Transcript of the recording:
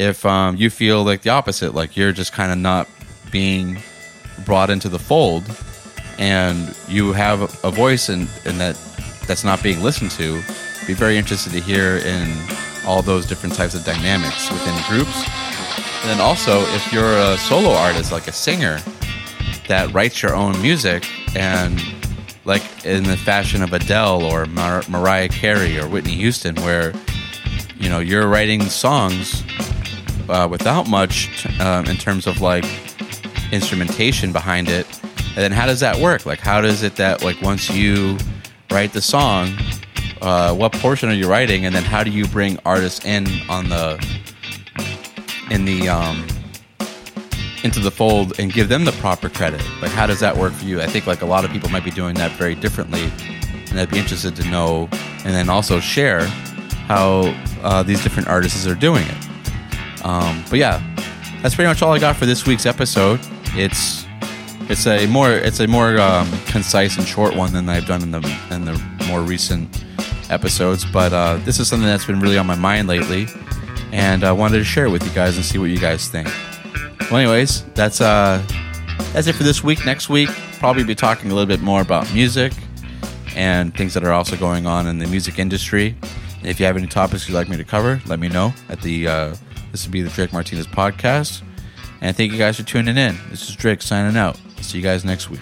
if um, you feel like the opposite, like you're just kind of not being brought into the fold, and you have a voice and that that's not being listened to, be very interested to hear in all those different types of dynamics within groups. And then also, if you're a solo artist, like a singer that writes your own music and like in the fashion of Adele or Mar- Mariah Carey or Whitney Houston, where you know you're writing songs uh, without much um, in terms of like instrumentation behind it. And then how does that work? Like, how does it that like once you write the song, uh, what portion are you writing, and then how do you bring artists in on the in the um, into the fold and give them the proper credit? Like, how does that work for you? I think like a lot of people might be doing that very differently, and I'd be interested to know, and then also share how uh, these different artists are doing it. Um, but yeah, that's pretty much all I got for this week's episode. It's it's a more it's a more um, concise and short one than I've done in the in the more recent episodes. But uh, this is something that's been really on my mind lately, and I wanted to share it with you guys and see what you guys think. Well, anyways, that's uh that's it for this week. Next week, probably be talking a little bit more about music and things that are also going on in the music industry. If you have any topics you'd like me to cover, let me know at the uh, this would be the Drake Martinez podcast. And thank you guys for tuning in. This is Drake signing out. See you guys next week.